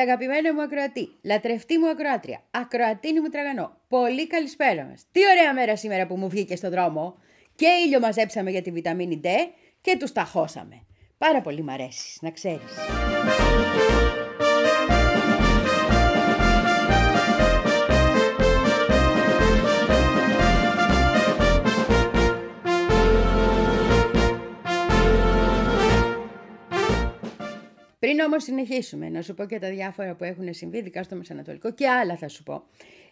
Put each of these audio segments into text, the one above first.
Καλαγαπημένο μου ακροατή, λατρευτή μου ακροάτρια, ακροατίνη μου τραγανό, πολύ καλησπέρα μας. Τι ωραία μέρα σήμερα που μου βγήκε στο δρόμο. Και ήλιο μαζέψαμε για τη βιταμίνη D και τους ταχώσαμε. Πάρα πολύ μ' αρέσεις, να ξέρεις. Πριν όμως συνεχίσουμε, να σου πω και τα διάφορα που έχουν συμβεί, ειδικά στο Μεσανατολικό και άλλα θα σου πω.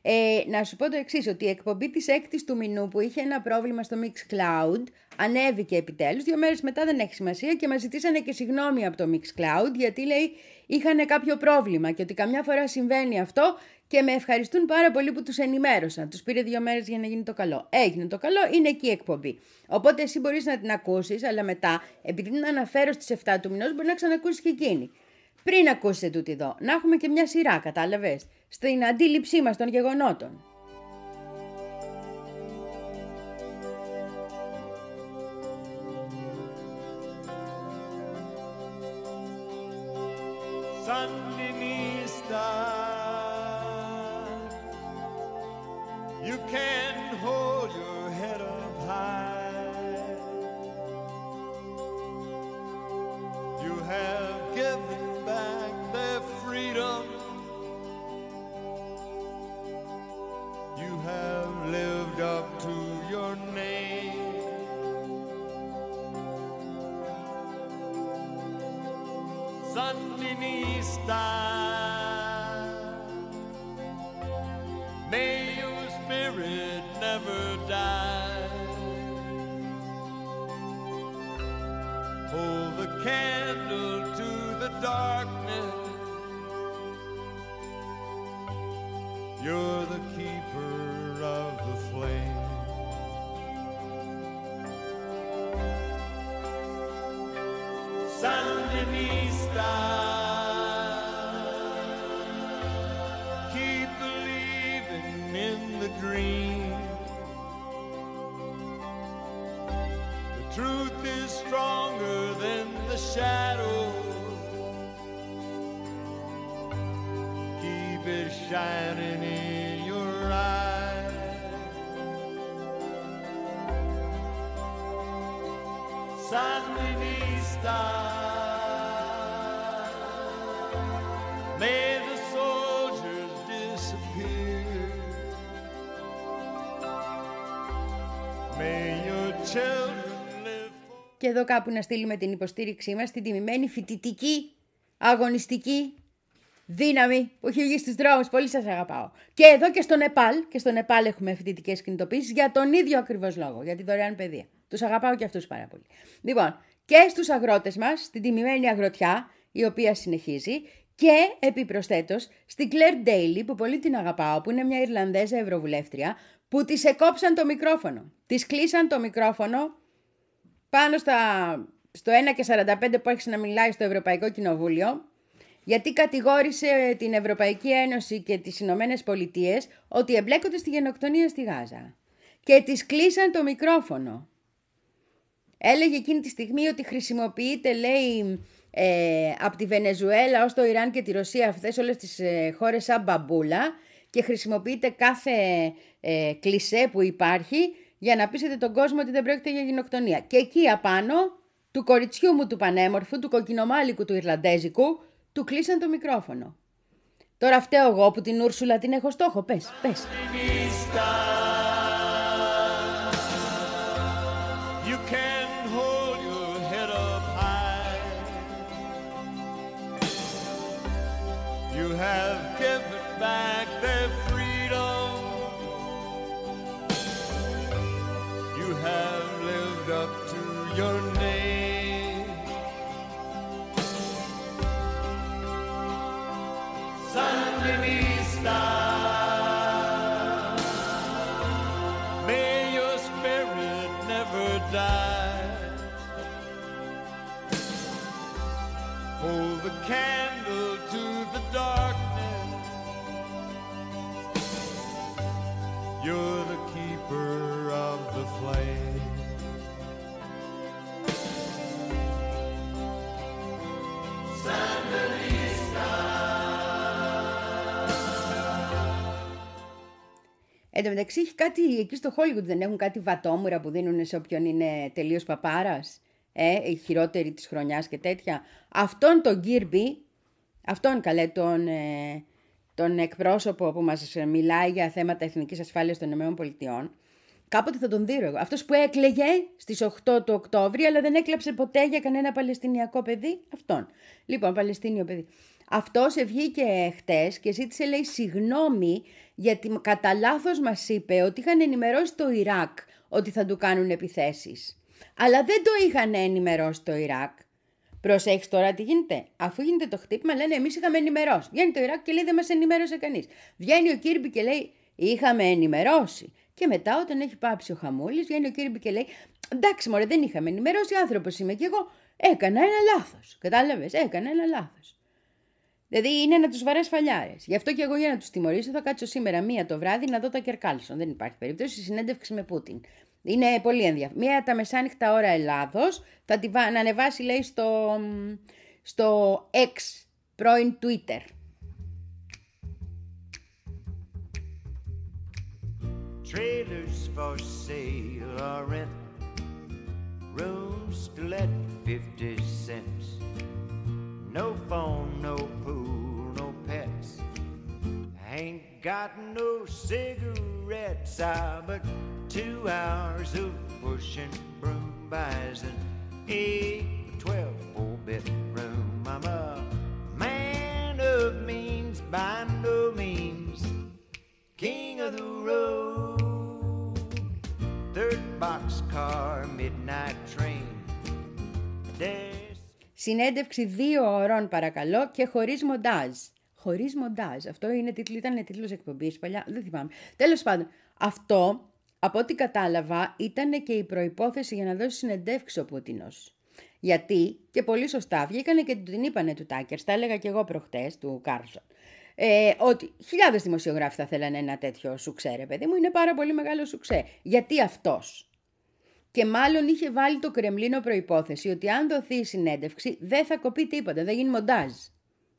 Ε, να σου πω το εξής, ότι η εκπομπή της 6η του μηνού που είχε ένα πρόβλημα στο Mix Cloud ανέβηκε επιτέλους. Δύο μέρες μετά δεν έχει σημασία και μας ζητήσανε και συγγνώμη από το Mix Cloud, γιατί λέει είχαν κάποιο πρόβλημα και ότι καμιά φορά συμβαίνει αυτό και με ευχαριστούν πάρα πολύ που τους ενημέρωσαν. Τους πήρε δύο μέρες για να γίνει το καλό. Έγινε το καλό, είναι εκεί η εκπομπή. Οπότε εσύ μπορείς να την ακούσεις, αλλά μετά, επειδή την αναφέρω στις 7 του μηνός, μπορεί να ξανακούσεις και εκείνη. Πριν ακούσετε τούτη εδώ, να έχουμε και μια σειρά, κατάλαβες, στην αντίληψή μας των γεγονότων. sandinista. You can't. estar. Και εδώ κάπου να στείλουμε την υποστήριξή μας στην τιμημένη φοιτητική, αγωνιστική δύναμη που έχει βγει στους δρόμους. Πολύ σας αγαπάω. Και εδώ και στο Νεπάλ, και στο Νεπάλ έχουμε φοιτητικές κινητοποίησεις για τον ίδιο ακριβώς λόγο, για τη δωρεάν παιδεία. Τους αγαπάω και αυτούς πάρα πολύ. Λοιπόν, και στους αγρότες μας, στην τιμημένη αγροτιά, η οποία συνεχίζει, και επιπροσθέτως στην Claire Daly, που πολύ την αγαπάω, που είναι μια Ιρλανδέζα ευρωβουλεύτρια, που της εκόψαν το μικρόφωνο. Της κλείσαν το μικρόφωνο πάνω στα, στο 1 και 45 που έχει να μιλάει στο Ευρωπαϊκό Κοινοβούλιο, γιατί κατηγόρησε την Ευρωπαϊκή Ένωση και τις Ηνωμένες Πολιτείες ότι εμπλέκονται στη γενοκτονία στη Γάζα. Και της κλείσαν το μικρόφωνο. Έλεγε εκείνη τη στιγμή ότι χρησιμοποιείται, λέει, ε, από τη Βενεζουέλα ως το Ιράν και τη Ρωσία αυτές όλες τις ε, χώρες σαν μπαμπούλα και χρησιμοποιείται κάθε ε, κλισέ που υπάρχει για να πείσετε τον κόσμο ότι δεν πρόκειται για γενοκτονία. Και εκεί απάνω του κοριτσιού μου του πανέμορφου, του κοκκινομάλικου του Ιρλαντέζικου, του κλείσαν το μικρόφωνο. Τώρα φταίω εγώ που την Ούρσουλα την έχω στόχο. Πες, πες. Εν τω μεταξύ έχει κάτι, εκεί στο Hollywood δεν έχουν κάτι βατόμουρα που δίνουν σε όποιον είναι τελείως παπάρας. Ε, η χειρότερη της χρονιάς και τέτοια. Αυτόν τον Γκίρμπι, αυτόν καλέ τον, ε, τον εκπρόσωπο που μας μιλάει για θέματα εθνικής ασφάλειας των ΗΠΑ, κάποτε θα τον δίνω εγώ. Αυτός που έκλεγε στις 8 του Οκτώβρη, αλλά δεν έκλαψε ποτέ για κανένα Παλαιστινιακό παιδί, αυτόν. Λοιπόν, Παλαιστίνιο παιδί. Αυτός βγήκε χτες και ζήτησε, λέει, συγγνώμη γιατί κατά λάθος μας είπε ότι είχαν ενημερώσει το Ιράκ ότι θα του κάνουν επιθέσεις. Αλλά δεν το είχαν ενημερώσει το Ιράκ. Προσέχει τώρα τι γίνεται. Αφού γίνεται το χτύπημα, λένε εμείς είχαμε ενημερώσει. Βγαίνει το Ιράκ και λέει δεν μας ενημέρωσε κανείς. Βγαίνει ο Κίρμπι και λέει είχαμε ενημερώσει. Και μετά, όταν έχει πάψει ο χαμούλης, βγαίνει ο Κίρμπι και λέει εντάξει, μωρέ, δεν είχαμε ενημερώσει. Άνθρωπος είμαι και εγώ. Έκανα ένα λάθος. Κατάλαβες, έκανα ένα λάθος. Δηλαδή είναι να τους βαρέ φαλιάρε. Γι' αυτό και εγώ για να τους τιμωρήσω θα κάτσω σήμερα μία το βράδυ να δω τα Κερκάλσον. Δεν υπάρχει περίπτωση. Συνέντευξη με Πούτιν. Είναι πολύ ενδιαφέρον. Μία τα μεσάνυχτα ώρα Ελλάδος θα τη να ανεβάσει, λέει, στο, στο X, πρώην Twitter. Trailers for sale or rent Rooms to let 50 cents No phone, no pool, no pets. ain't got no cigarettes, ah, but two hours of pushing broom buys an eight, twelve, four bedroom. I'm a man of means by no means, king of the road. Third boxcar, midnight train. There Συνέντευξη δύο ώρων παρακαλώ και χωρίς μοντάζ. Χωρίς μοντάζ. Αυτό είναι τίτλο, ήταν τίτλος εκπομπής παλιά, δεν θυμάμαι. Τέλος πάντων, αυτό από ό,τι κατάλαβα ήταν και η προϋπόθεση για να δώσει συνεντεύξη ο Πούτινος. Γιατί, και πολύ σωστά, βγήκανε και την είπανε του Τάκερς, τα έλεγα και εγώ προχτές, του Κάρλσον, ε, ότι χιλιάδες δημοσιογράφοι θα θέλανε ένα τέτοιο σουξέ, παιδί μου, είναι πάρα πολύ μεγάλο σουξέ. Γιατί αυτός; Και μάλλον είχε βάλει το Κρεμλίνο προπόθεση ότι αν δοθεί η συνέντευξη δεν θα κοπεί τίποτα, δεν γίνει μοντάζ.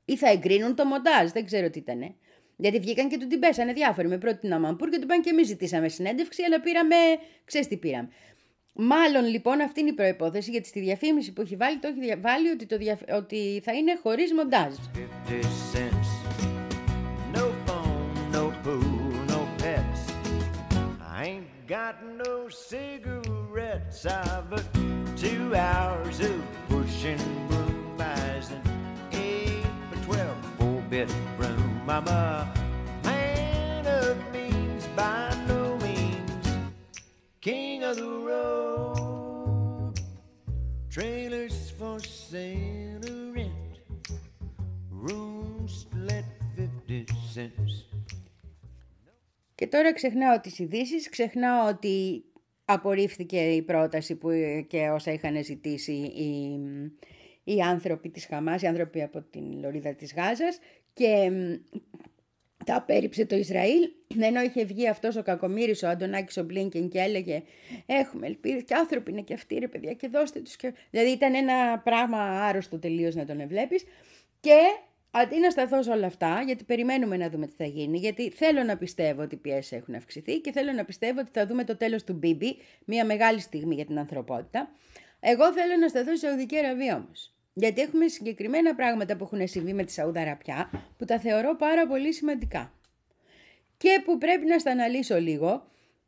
Ή θα εγκρίνουν το μοντάζ, δεν ξέρω τι ήταν. Γιατί βγήκαν και του την πέσανε διάφοροι με πρώτη την Αμαμπούρ και του πάνε και εμείς ζητήσαμε συνέντευξη, αλλά πήραμε. ξέρεις τι πήραμε. Μάλλον λοιπόν αυτή είναι η προπόθεση γιατί στη διαφήμιση που έχει βάλει το έχει βάλει ότι, το ότι θα είναι χωρίς μοντάζ. got no cigarettes. I've but two hours of pushing broom buys an eight by twelve four bedroom. I'm a man of means by no means, king of the road. Trailers for sale or rent, rooms let fifty cents. Και τώρα ξεχνάω τις ειδήσει, ξεχνάω ότι απορρίφθηκε η πρόταση που και όσα είχαν ζητήσει οι, οι άνθρωποι της Χαμάς, οι άνθρωποι από την Λωρίδα της Γάζας και τα απέρριψε το Ισραήλ, ενώ είχε βγει αυτός ο κακομύρης, ο Αντωνάκης ο Μπλίνκεν και έλεγε έχουμε ελπίδες και άνθρωποι είναι και αυτοί ρε παιδιά και δώστε τους. Και... Δηλαδή ήταν ένα πράγμα άρρωστο τελείως να τον βλέπεις και Αντί να σταθώ σε όλα αυτά, γιατί περιμένουμε να δούμε τι θα γίνει, γιατί θέλω να πιστεύω ότι οι πιέσεις έχουν αυξηθεί και θέλω να πιστεύω ότι θα δούμε το τέλος του Μπίμπι, μια μεγάλη στιγμή για την ανθρωπότητα. Εγώ θέλω να σταθώ στη Σαουδική Αραβία όμως. Γιατί έχουμε συγκεκριμένα πράγματα που έχουν συμβεί με τη Σαουδαραπιά που τα θεωρώ πάρα πολύ σημαντικά. Και που πρέπει να στα αναλύσω λίγο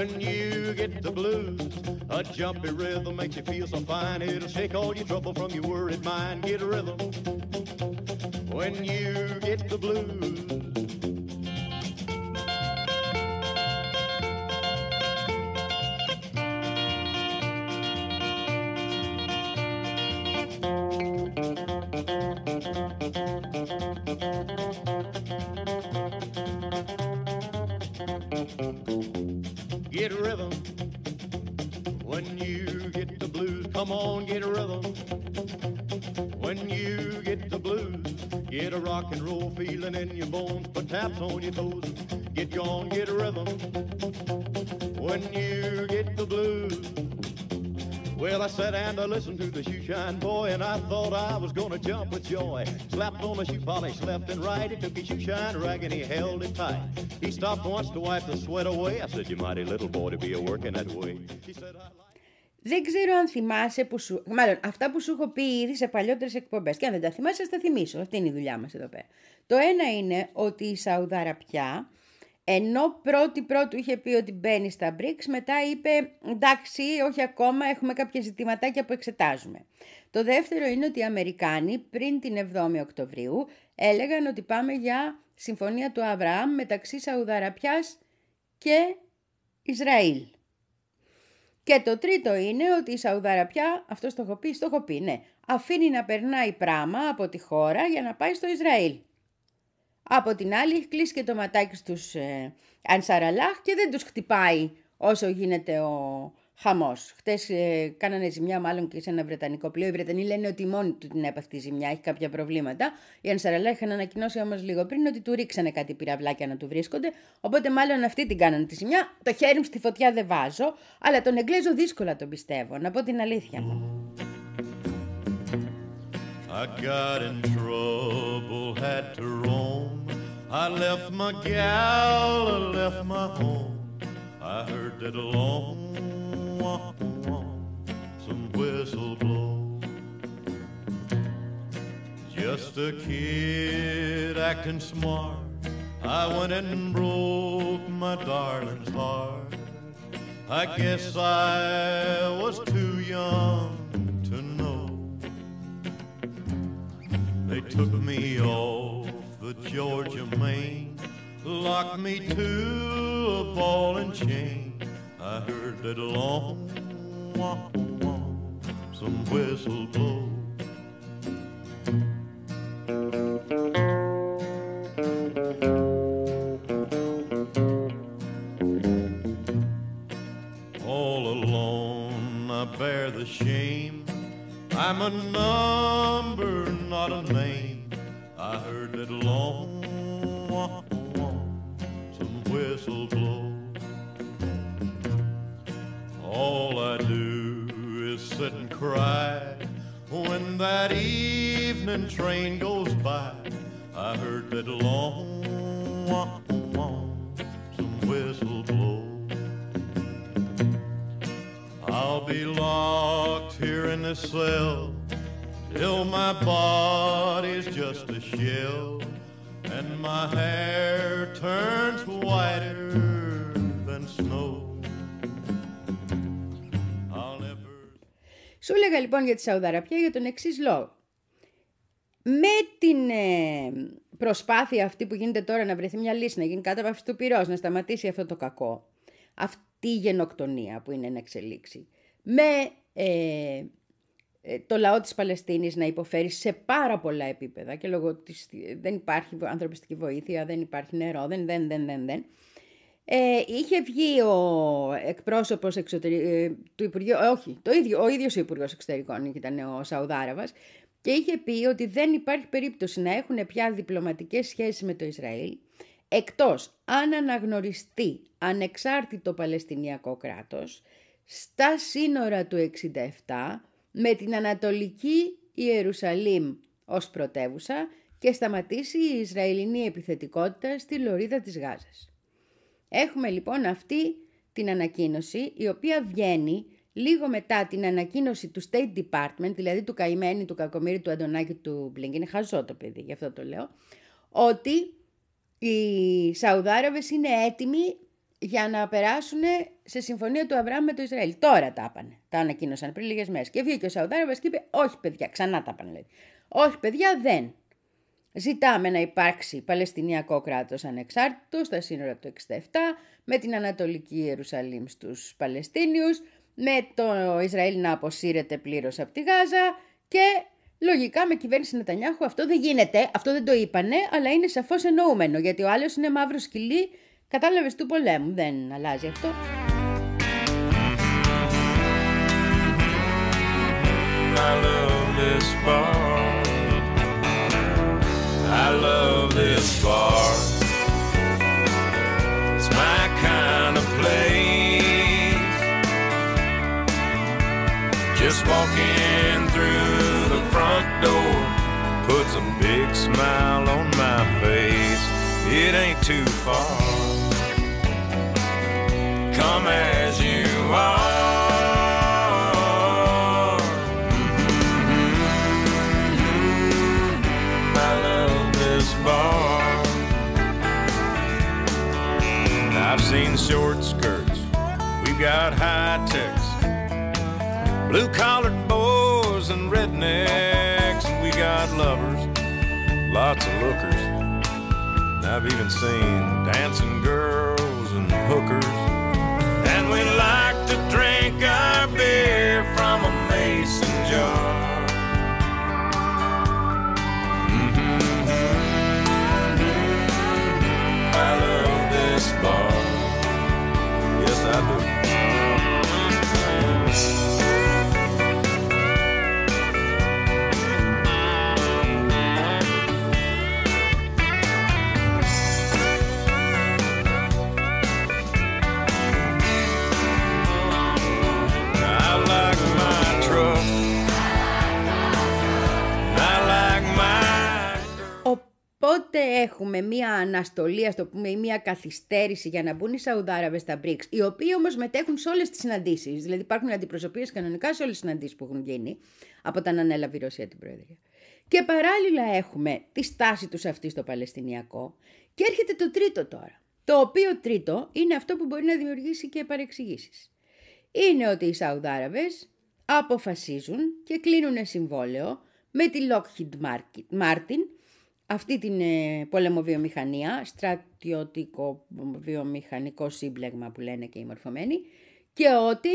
When you get the blues, a jumpy rhythm makes you feel so fine. It'll shake all your trouble from your worried mind. Get a rhythm. When you get the blues. Bones. On your toes. Get gone, get a rhythm. When you get the blues. Well, I sat and I listened to the shoe shine boy, and I thought I was gonna jump with joy. Slapped on the shoe polish left and right. He took his shoe shine rag and he held it tight. He stopped once to wipe the sweat away. I said, You mighty little boy to be a working that way. He said, I like Δεν ξέρω αν θυμάσαι που σου... Μάλλον, αυτά που σου έχω πει ήδη σε παλιότερες εκπομπές. Και αν δεν τα θυμάσαι, θα τα θυμίσω. Αυτή είναι η δουλειά μας εδώ πέρα. Το ένα είναι ότι η Σαουδαραπιά, ενώ πρώτη πρώτου είχε πει ότι μπαίνει στα BRICS, μετά είπε εντάξει, όχι ακόμα, έχουμε κάποια ζητηματάκια που εξετάζουμε. Το δεύτερο είναι ότι οι Αμερικάνοι πριν την 7η Οκτωβρίου έλεγαν ότι πάμε για συμφωνία του Αβραάμ μεταξύ Σαουδαραπιάς και Ισραήλ. Και το τρίτο είναι ότι η Σαουδαραπιά, αυτό το έχω πει, το έχω πει, ναι, αφήνει να περνάει πράμα από τη χώρα για να πάει στο Ισραήλ. Από την άλλη έχει κλείσει και το ματάκι στους ε, Ανσαραλάχ και δεν τους χτυπάει όσο γίνεται ο χαμός. Χτες ε, κάνανε ζημιά μάλλον και σε ένα βρετανικό πλοίο. Οι Βρετανοί λένε ότι μόνοι του την έπαθε τη ζημιά, έχει κάποια προβλήματα. Οι Ανσαραλάχ είχαν ανακοινώσει όμως λίγο πριν ότι του ρίξανε κάτι πυραυλάκια να του βρίσκονται. Οπότε μάλλον αυτοί την κάνανε τη ζημιά. Το χέρι μου στη φωτιά δεν βάζω, αλλά τον Εγγλέζο δύσκολα τον πιστεύω, να πω την αλήθεια μου. I got in trouble, had to roam. I left my gal, I left my home. I heard that long wah, some whistle blow. Just a kid acting smart. I went and broke my darling's heart. I guess I was too young to know. They took me off the Georgia main, locked me to a ball and chain. I heard that long wah, wah, some whistle blow. All alone, I bear the shame. I'm a number, not a name. I heard that long wah, wah, some whistle blow. All I do is sit and cry when that evening train goes by. I heard that long wah, wah, some whistle blow. I'll be locked here in this cell till my body's just a shell and my hair turns whiter Σου έλεγα λοιπόν για τη Σαουδαραπιά για τον εξής λόγο. Με την ε, προσπάθεια αυτή που γίνεται τώρα να βρεθεί μια λύση, να γίνει κάτω από αυτούς τους πυρός, να σταματήσει αυτό το κακό, αυτή η γενοκτονία που είναι να εξελίξει, με ε, ε, το λαό της Παλαιστίνης να υποφέρει σε πάρα πολλά επίπεδα και λόγω της, δεν υπάρχει ανθρωπιστική βοήθεια, δεν υπάρχει νερό, δεν, δεν, δεν, δεν, δεν. Ε, είχε βγει ο εκπρόσωπος εξωτερι... ε, του Υπουργείου, ε, όχι, το ίδιο, ο ίδιος ο Υπουργός Εξωτερικών ήταν ο Σαουδάραβας και είχε πει ότι δεν υπάρχει περίπτωση να έχουν πια διπλωματικές σχέσεις με το Ισραήλ εκτός αν αναγνωριστεί ανεξάρτητο Παλαιστινιακό κράτος στα σύνορα του 67 με την Ανατολική Ιερουσαλήμ ως πρωτεύουσα και σταματήσει η Ισραηλινή επιθετικότητα στη λωρίδα της Γάζας. Έχουμε λοιπόν αυτή την ανακοίνωση η οποία βγαίνει λίγο μετά την ανακοίνωση του State Department, δηλαδή του καημένου, του κακομύρη, του Αντωνάκη, του Μπλίνκ, είναι χαζό το παιδί, γι' αυτό το λέω, ότι οι Σαουδάραβες είναι έτοιμοι για να περάσουν σε συμφωνία του Αβραάμ με το Ισραήλ. Τώρα τα έπανε. Τα ανακοίνωσαν πριν λίγες μέρες. Και βγήκε ο Σαουδάραβας και είπε: Όχι, παιδιά, ξανά τα έπανε. Όχι, παιδιά, δεν. Ζητάμε να υπάρξει Παλαιστινιακό κράτος ανεξάρτητος στα σύνορα του 67, με την Ανατολική Ιερουσαλήμ στους Παλαιστίνιους, με το Ισραήλ να αποσύρεται πλήρως από τη Γάζα και λογικά με κυβέρνηση Νετανιάχου αυτό δεν γίνεται, αυτό δεν το είπανε, αλλά είναι σαφώς εννοούμενο, γιατί ο άλλος είναι μαύρος σκυλί, κατάλαβες του πολέμου, δεν αλλάζει αυτό. I love this bar. I love this bar. It's my kind of place. Just walking through the front door puts a big smile on my face. It ain't too far. Come as seen short skirts, we've got high techs, blue collared boys and rednecks, we got lovers, lots of lookers. And I've even seen dancing girls and hookers. And we like to drink our beer from a mason jar. Mm-hmm. I love this bar. Sabe? Οπότε έχουμε μία αναστολή, ας το πούμε, ή μία καθυστέρηση για να μπουν οι Σαουδάραβες στα BRICS, οι οποίοι όμως μετέχουν σε όλες τις συναντήσεις. Δηλαδή υπάρχουν αντιπροσωπείες κανονικά σε όλες τις συναντήσεις που έχουν γίνει από όταν ανέλαβε η Ρωσία την Προεδρία. Και παράλληλα έχουμε τη στάση τους αυτή στο Παλαιστινιακό και έρχεται το τρίτο τώρα. Το οποίο τρίτο είναι αυτό που μπορεί να δημιουργήσει και παρεξηγήσεις. Είναι ότι οι Σαουδάραβες αποφασίζουν και κλείνουν συμβόλαιο με τη Lockheed Martin, αυτή την ε, πολεμοβιομηχανία, στρατιωτικό βιομηχανικό σύμπλεγμα που λένε και οι μορφωμένοι, και ότι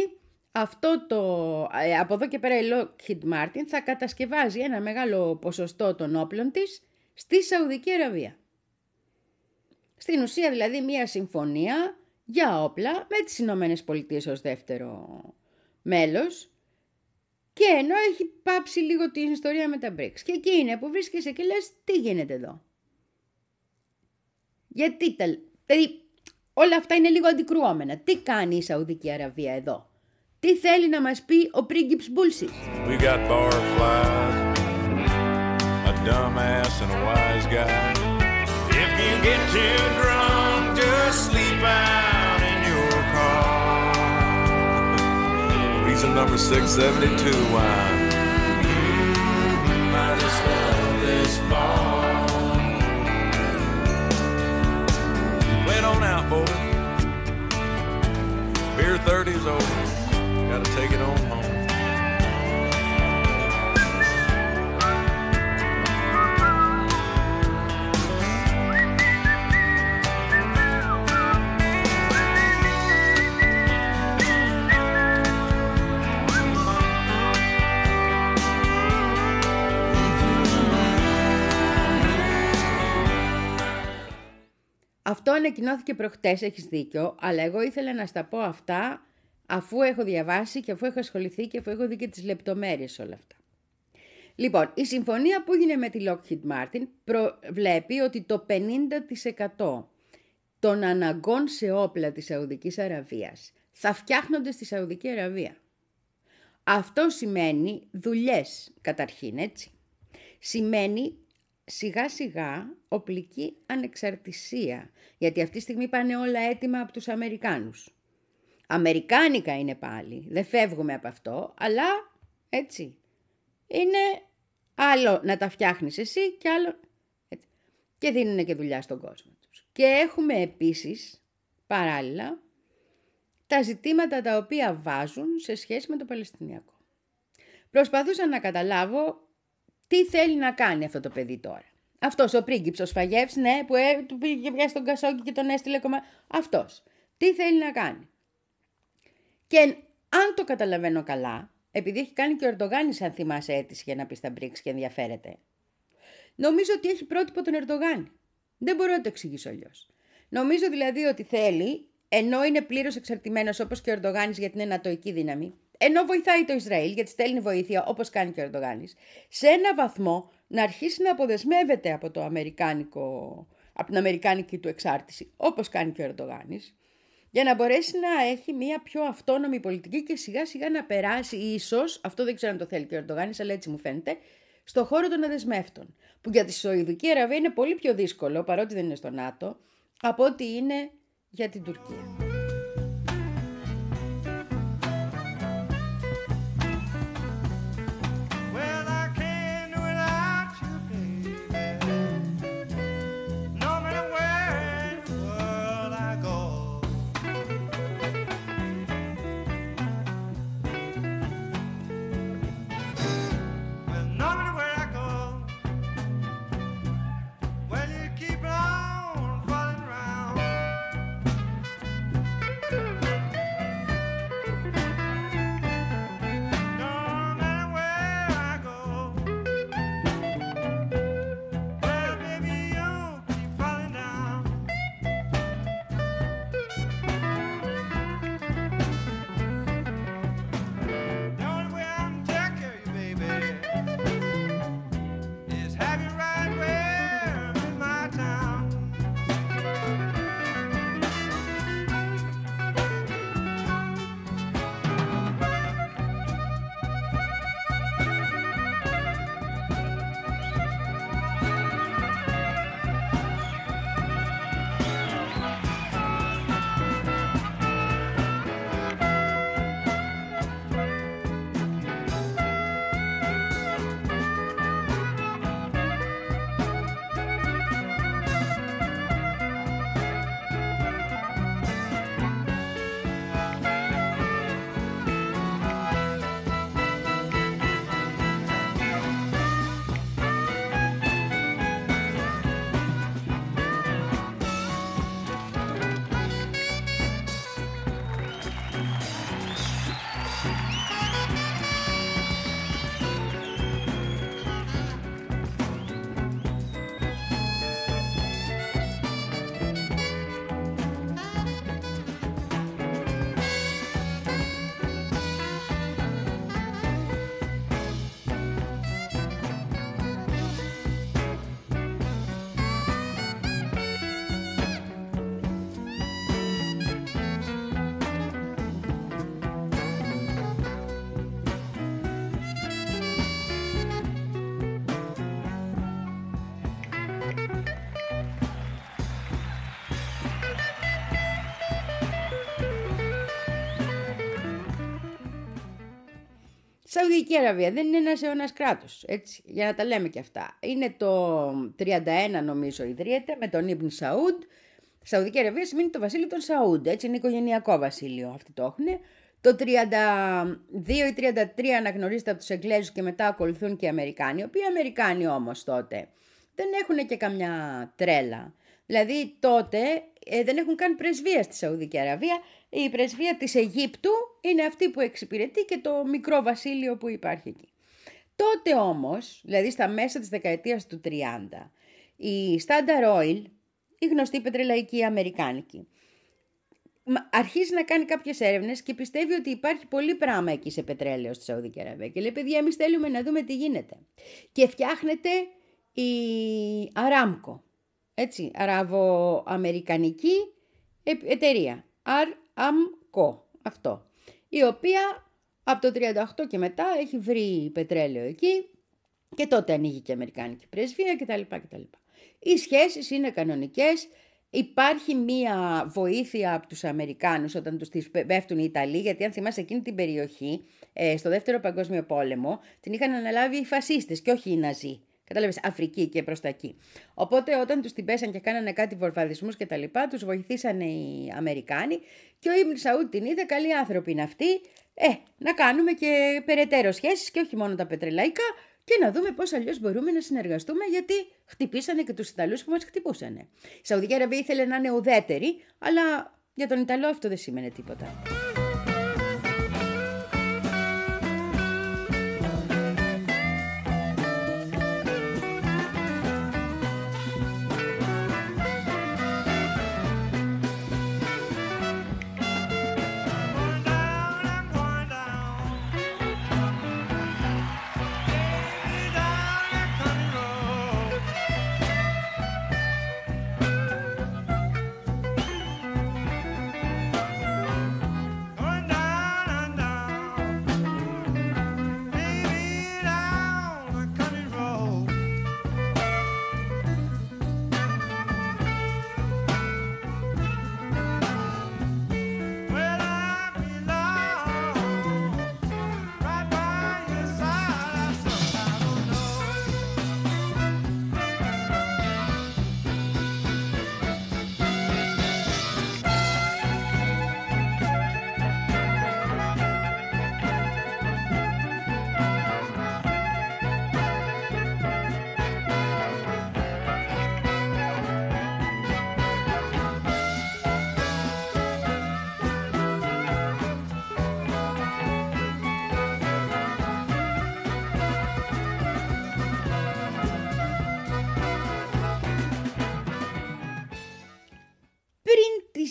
αυτό το, ε, από εδώ και πέρα η Lockheed Martin θα κατασκευάζει ένα μεγάλο ποσοστό των όπλων της στη Σαουδική Αραβία. Στην ουσία δηλαδή μια συμφωνία για όπλα με τις Ηνωμένες Πολιτείες ως δεύτερο μέλος και ενώ έχει πάψει λίγο την ιστορία με τα BRICS. Και εκεί είναι που βρίσκεσαι και λες τι γίνεται εδώ; Γιατί τα... Δηλαδή όλα αυτά είναι λίγο αντικρουόμενα. Τι κάνει η Σαουδική Αραβία εδώ; Τι θέλει να μας πει ο πρίγκιπς Μπούλσης. We got barflies, a dumbass and a wise guy. If you get too drunk, just sleep out Reason number 672 wine. I just love this bar. On out, boy. Beer 30's over. Gotta take it on home. Ανακοινώθηκε προχτές, έχεις δίκιο, αλλά εγώ ήθελα να στα πω αυτά αφού έχω διαβάσει και αφού έχω ασχοληθεί και αφού έχω δει και τις λεπτομέρειες όλα αυτά. Λοιπόν, η συμφωνία που έγινε με τη Lockheed Martin προβλέπει ότι το 50% των αναγκών σε όπλα της Σαουδικής Αραβίας θα φτιάχνονται στη Σαουδική Αραβία. Αυτό σημαίνει δουλειές καταρχήν, έτσι. Σημαίνει σιγά σιγά οπλική ανεξαρτησία, γιατί αυτή τη στιγμή πάνε όλα έτοιμα από τους Αμερικάνους. Αμερικάνικα είναι πάλι, δεν φεύγουμε από αυτό, αλλά έτσι. Είναι άλλο να τα φτιάχνεις εσύ και άλλο... Έτσι. Και δίνουν και δουλειά στον κόσμο τους. Και έχουμε επίσης, παράλληλα, τα ζητήματα τα οποία βάζουν σε σχέση με το Παλαιστινιακό. Προσπαθούσα να καταλάβω τι θέλει να κάνει αυτό το παιδί τώρα; Αυτός ο πρίγκιψος ο Σφαγεύς, ναι, που ε, του πήγε πια στον Κασόκι και τον έστειλε κομμά. Αυτός. Τι θέλει να κάνει; Και αν το καταλαβαίνω καλά, επειδή έχει κάνει και ο Ερντογάνης, αν θυμάσαι, αίτηση για να πει στα BRICS και ενδιαφέρεται, νομίζω ότι έχει πρότυπο τον Ερντογάνη. Δεν μπορώ να το εξηγήσω αλλιώς. Νομίζω δηλαδή ότι θέλει, ενώ είναι πλήρως εξαρτημένος όπως και ο Ερντογάνης για την ενατοϊκή δύναμη, ενώ βοηθάει το Ισραήλ, γιατί στέλνει βοήθεια όπως κάνει και ο Ερντογάνης, σε ένα βαθμό να αρχίσει να αποδεσμεύεται από, το αμερικάνικο, από την αμερικάνικη του εξάρτηση, όπως κάνει και ο Ερντογάνης, για να μπορέσει να έχει μια πιο αυτόνομη πολιτική και σιγά σιγά να περάσει ίσως, αυτό δεν ξέρω αν το θέλει και ο Ερντογάνης, αλλά έτσι μου φαίνεται, στο χώρο των αδεσμεύτων. Που για τη Σοηδική Αραβία είναι πολύ πιο δύσκολο, παρότι δεν είναι στο ΝΑΤΟ, από ό,τι είναι για την Τουρκία. Σαουδική Αραβία δεν είναι ένας αιώνας κράτος, έτσι, για να τα λέμε και αυτά. Είναι το 31 νομίζω ιδρύεται με τον Ιμπν Σαούντ. Σαουδική Αραβία σημαίνει το βασίλειο των Σαούντ, έτσι είναι οικογενειακό βασίλειο, αυτοί το έχουν. Το 32 ή 33 αναγνωρίζεται από τους Εγγλέζους και μετά ακολουθούν και οι Αμερικάνοι, οι οποίοι Αμερικάνοι όμως τότε δεν έχουν και καμιά τρέλα. Δηλαδή τότε ε, δεν έχουν καν πρεσβεία στη Σαουδική Αραβία. Η πρεσβεία της Αιγύπτου είναι αυτή που εξυπηρετεί και το μικρό βασίλειο που υπάρχει εκεί. Τότε όμως, δηλαδή στα μέσα της δεκαετίας του 30, η Standard Oil, η γνωστή πετρελαϊκή αμερικάνικη, μα- αρχίζει να κάνει κάποιες έρευνες και πιστεύει ότι υπάρχει πολύ πράγμα εκεί σε πετρέλαιο στη Σαουδική Αραβία. Και λέει, παιδιά, εμείς θέλουμε να δούμε τι γίνεται. Και φτιάχνεται η Aramco, έτσι, αραβο-αμερικανική ε- εταιρεία. Aramco, αυτό. Η οποία από το 38 και μετά έχει βρει πετρέλαιο εκεί και τότε ανοίγει και η Αμερικάνικη πρεσβεία κτλ. κτλ. Οι σχέσεις είναι κανονικές. Υπάρχει μία βοήθεια από τους Αμερικάνους όταν τους τις πέφτουν οι Ιταλοί, γιατί αν θυμάσαι εκείνη την περιοχή, ε, στο δεύτερο παγκόσμιο πόλεμο, την είχαν αναλάβει οι φασίστες και όχι οι Ναζί. Κατάλαβες, Αφρική και προς τα εκεί. Οπότε όταν τους την πέσαν και κάνανε κάτι βορβαδισμούς και τα λοιπά, τους βοηθήσαν οι Αμερικάνοι και ο Ιμπν Σαούτ την είδε, καλοί άνθρωποι είναι αυτοί, ε, να κάνουμε και περαιτέρω σχέσεις και όχι μόνο τα πετρελαϊκά και να δούμε πώς αλλιώς μπορούμε να συνεργαστούμε γιατί χτυπήσανε και τους Ιταλούς που μας χτυπούσανε. Η Σαουδική Αραβία ήθελε να είναι ουδέτερη, αλλά για τον Ιταλό αυτό δεν σήμαινε τίποτα.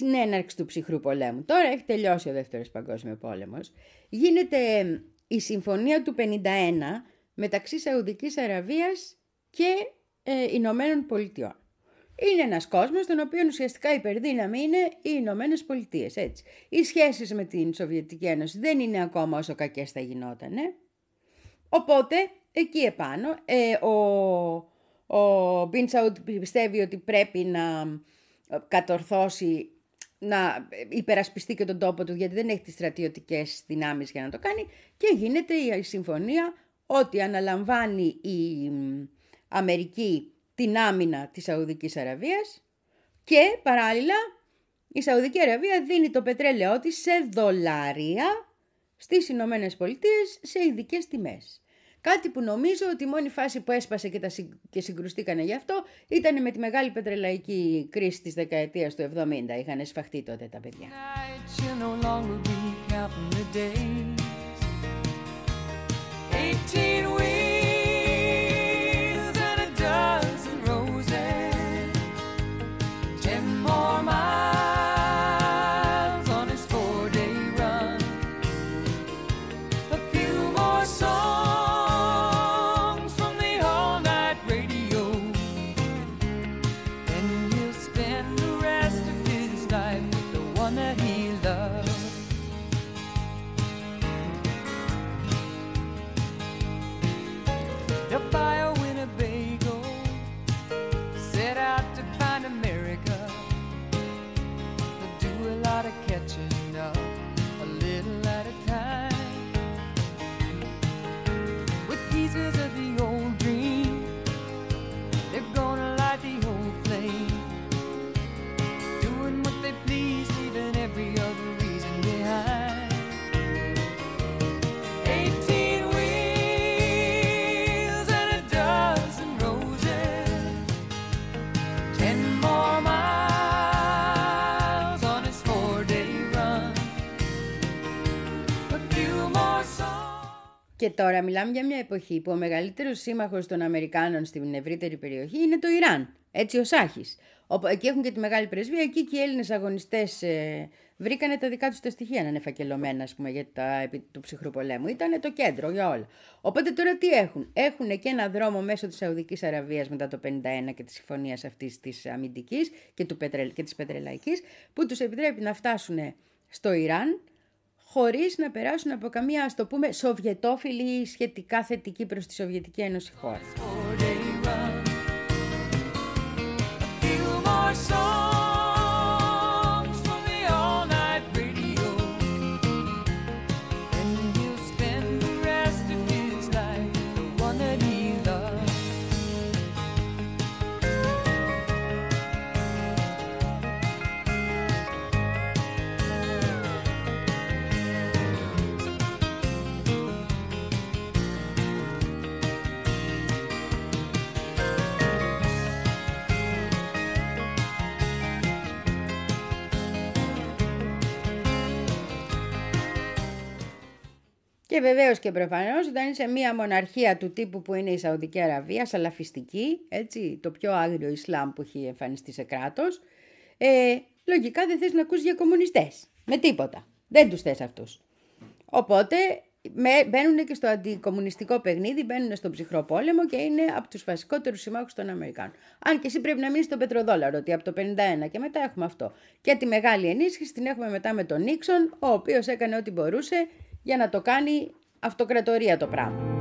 Την έναρξη του ψυχρού πολέμου. Τώρα έχει τελειώσει ο Δεύτερος Παγκόσμιος Πόλεμος. Γίνεται η Συμφωνία του 51 μεταξύ Σαουδικής Αραβίας και ε, Ηνωμένων Πολιτειών. Είναι ένας κόσμος τον οποίο ουσιαστικά η υπερδύναμη είναι οι Ηνωμένες Πολιτείες. έτσι. Οι σχέσεις με την Σοβιετική Ένωση δεν είναι ακόμα όσο κακές θα γινότανε. Οπότε, εκεί επάνω, ε, ο, ο Μπιν Σαούντ πιστεύει ότι πρέπει να κατορθώσει να υπερασπιστεί και τον τόπο του γιατί δεν έχει τις στρατιωτικές δυνάμεις για να το κάνει και γίνεται η συμφωνία ότι αναλαμβάνει η Αμερική την άμυνα της Σαουδικής Αραβίας και παράλληλα η Σαουδική Αραβία δίνει το πετρέλαιό της σε δολάρια στις Ηνωμένες Πολιτείες σε ειδικές τιμές. Κάτι που νομίζω ότι η μόνη φάση που έσπασε και, τα συ- και συγκρουστήκανε γι' αυτό ήταν με τη μεγάλη πετρελαϊκή κρίση της δεκαετίας του 70. Είχαν σφαχτεί τότε τα παιδιά. night τώρα μιλάμε για μια εποχή που ο μεγαλύτερος σύμμαχος των Αμερικάνων στην ευρύτερη περιοχή είναι το Ιράν, έτσι ο Σάχης. Όπου εκεί έχουν και τη μεγάλη πρεσβεία, εκεί και οι Έλληνες αγωνιστές ε, βρήκανε τα δικά τους τα στοιχεία να είναι φακελωμένα, ας πούμε, για τα επί του ψυχρού πολέμου. Ήταν το κέντρο για όλα. Οπότε τώρα τι έχουν; Έχουν και ένα δρόμο μέσω της Σαουδικής Αραβίας μετά το 51 και της συμφωνίας αυτής της αμυντικής και, του πετρελ, και της πετρελαϊκής, που τους επιτρέπει να φτάσουν στο Ιράν, χωρίς να περάσουν από καμία, ας το πούμε, σοβιετόφιλη ή σχετικά θετική προς τη Σοβιετική Ένωση χώρα. Και βεβαίως και προφανώς όταν είσαι μια μοναρχία του τύπου που είναι η Σαουδική Αραβία, σαλαφιστική, έτσι, το πιο άγριο Ισλάμ που έχει εμφανιστεί σε κράτος, ε, λογικά δεν θες να ακούς για κομμουνιστές. Με τίποτα. Δεν τους θες αυτούς. Οπότε με, μπαίνουν και στο αντικομμουνιστικό παιχνίδι, μπαίνουν στον ψυχρό πόλεμο και είναι από τους βασικότερους συμμάχους των Αμερικάνων. Αν και εσύ πρέπει να μείνεις στον πετροδόλαρο, ότι από το 51 και μετά έχουμε αυτό. Και τη μεγάλη ενίσχυση την έχουμε μετά με τον Νίξον, ο οποίος έκανε ό,τι μπορούσε για να το κάνει αυτοκρατορία το πράγμα.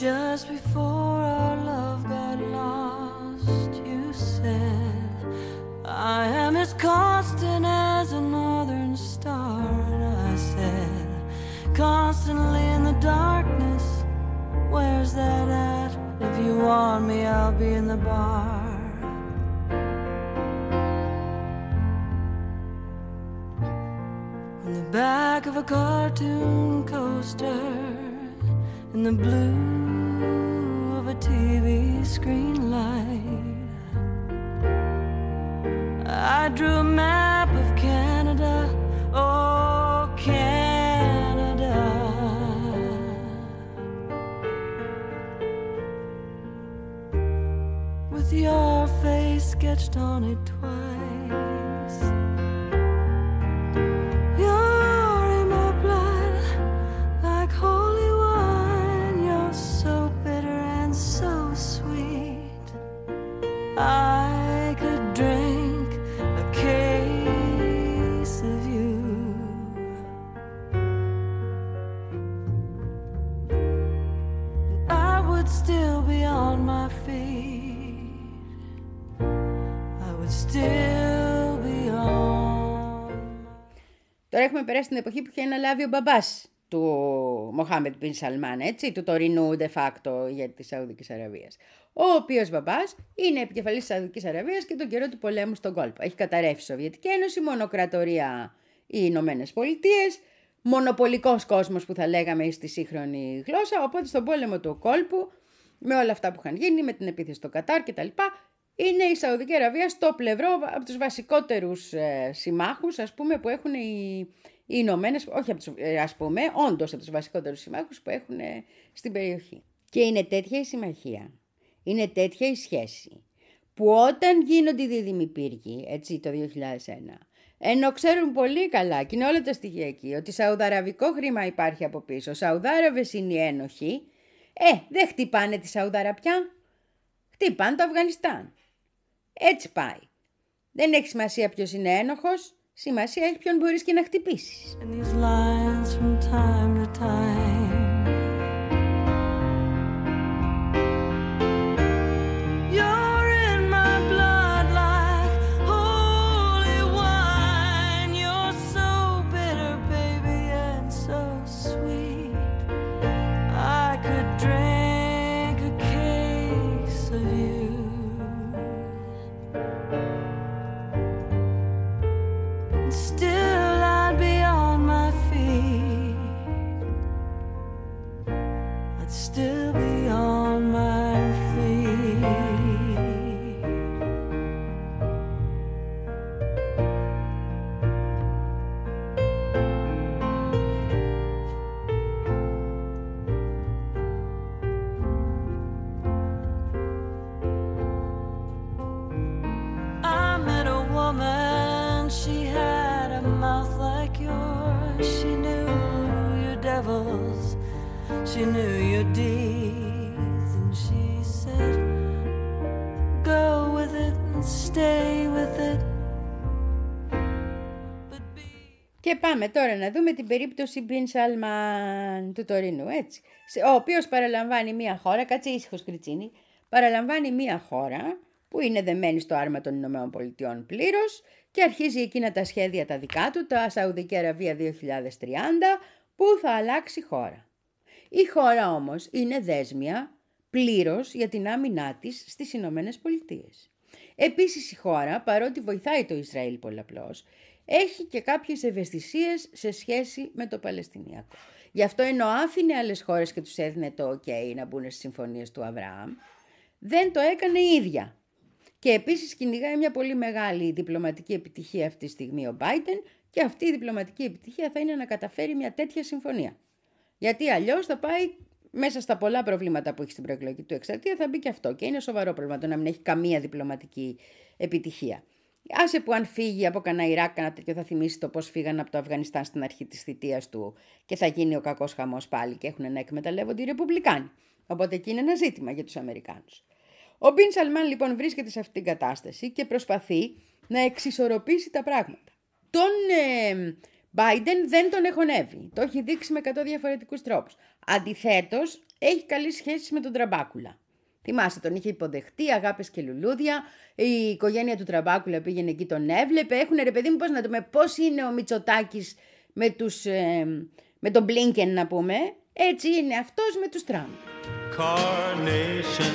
Just before want me, I'll be in the bar. On the back of a cartoon coaster in the blue of a TV screen light. I drew a map touched on it twice. You're in my blood like holy wine. You're so bitter and so sweet. I could drink a case of you. And I would still be on my feet. Τώρα έχουμε περάσει την εποχή που είχε αναλάβει ο μπαμπάς του Μοχάμετ Μπιν Σαλμάν, έτσι, του τωρινού de facto για της Σαουδικής Αραβίας. Ο οποίος μπαμπάς είναι επικεφαλής της Σαουδικής Αραβίας και τον καιρό του πολέμου στον κόλπο. Έχει καταρρεύσει η Σοβιετική Ένωση, μονοκρατορία οι Ηνωμένες Πολιτείες, μονοπολικός κόσμος που θα λέγαμε στη σύγχρονη γλώσσα. Οπότε στον πόλεμο του κόλπου, με όλα αυτά που είχαν γίνει, με την επίθεση στο Κατάρ κτλ., είναι η Σαουδική Αραβία στο πλευρό από τους βασικότερους ε, συμμάχους, ας πούμε, που έχουν οι, οι Ηνωμένες, όχι από τους, ε, ας πούμε, όντως από τους βασικότερους συμμάχους που έχουν ε, στην περιοχή. Και είναι τέτοια η συμμαχία, είναι τέτοια η σχέση, που όταν γίνονται οι δίδυμοι πύργοι, έτσι το 2001, ενώ ξέρουν πολύ καλά και είναι όλα τα στοιχεία εκεί, ότι σαουδαραβικό χρήμα υπάρχει από πίσω, Σαουδάραβες είναι οι ένοχοι, ε, δεν χτυπάνε τη Σαουδαραπιά, χτυπάνε το Αφγανιστάν. Έτσι πάει. Δεν έχει σημασία ποιος είναι ένοχος, σημασία έχει ποιον μπορείς και να χτυπήσεις. Και πάμε τώρα να δούμε την περίπτωση Μπιν Σαλμάν του τωρινού, έτσι. Σε- Ο οποίος παραλαμβάνει μια χώρα, κάτσε ήσυχος Κριτσίνη, παραλαμβάνει μια χώρα που είναι δεμένη στο άρμα των Ηνωμένων Πολιτειών πλήρως και αρχίζει εκείνα τα σχέδια τα δικά του, τα Σαουδική Αραβία 2030, που θα αλλάξει χώρα. Η χώρα όμως είναι δέσμια πλήρως για την άμυνά της στις Ηνωμένες Πολιτείες. Επίσης η χώρα, παρότι βοηθάει το Ισραήλ πολλαπλώς, έχει και κάποιες ευαισθησίες σε σχέση με το Παλαιστινιακό. Γι' αυτό ενώ άφηνε άλλες χώρες και τους έδινε το ok να μπουν στις συμφωνίες του Αβραάμ, δεν το έκανε η ίδια. Και επίσης κυνηγάει μια πολύ μεγάλη διπλωματική επιτυχία αυτή τη στιγμή ο Biden και αυτή η διπλωματική επιτυχία θα είναι να καταφέρει μια τέτοια συμφωνία. Γιατί αλλιώς θα πάει μέσα στα πολλά προβλήματα που έχει στην προεκλογική του εξαρτία, θα μπει και αυτό. Και είναι σοβαρό πρόβλημα το να μην έχει καμία διπλωματική επιτυχία. Άσε που αν φύγει από κανένα Ιράκ, κανένα τέτοιο, θα θυμίσει το πώς φύγαν από το Αφγανιστάν στην αρχή της θητείας του και θα γίνει ο κακός χαμός πάλι και έχουν να εκμεταλλεύονται οι Ρεπουμπλικάνοι. Οπότε εκεί είναι ένα ζήτημα για τους Αμερικάνους. Ο Μπιν Σαλμάν λοιπόν βρίσκεται σε αυτήν την κατάσταση και προσπαθεί να εξισορροπήσει τα πράγματα. Τον ε, Biden δεν τον εχωνεύει. Το έχει δείξει με 100 διαφορετικούς τρόπους. Αντιθέτως, έχει καλή σχέση με τον Τραμπάκουλα. Θυμάστε, τον είχε υποδεχτεί, αγάπες και λουλούδια. Η οικογένεια του Τραμπάκουλα πήγαινε εκεί, τον έβλεπε. Έχουν ρε παιδί μου, πώς να το πούμε, πώς είναι ο Μητσοτάκης με, τους, ε, με τον Μπλίνκεν να πούμε. Έτσι είναι αυτός με τους Τραμπ. carnation.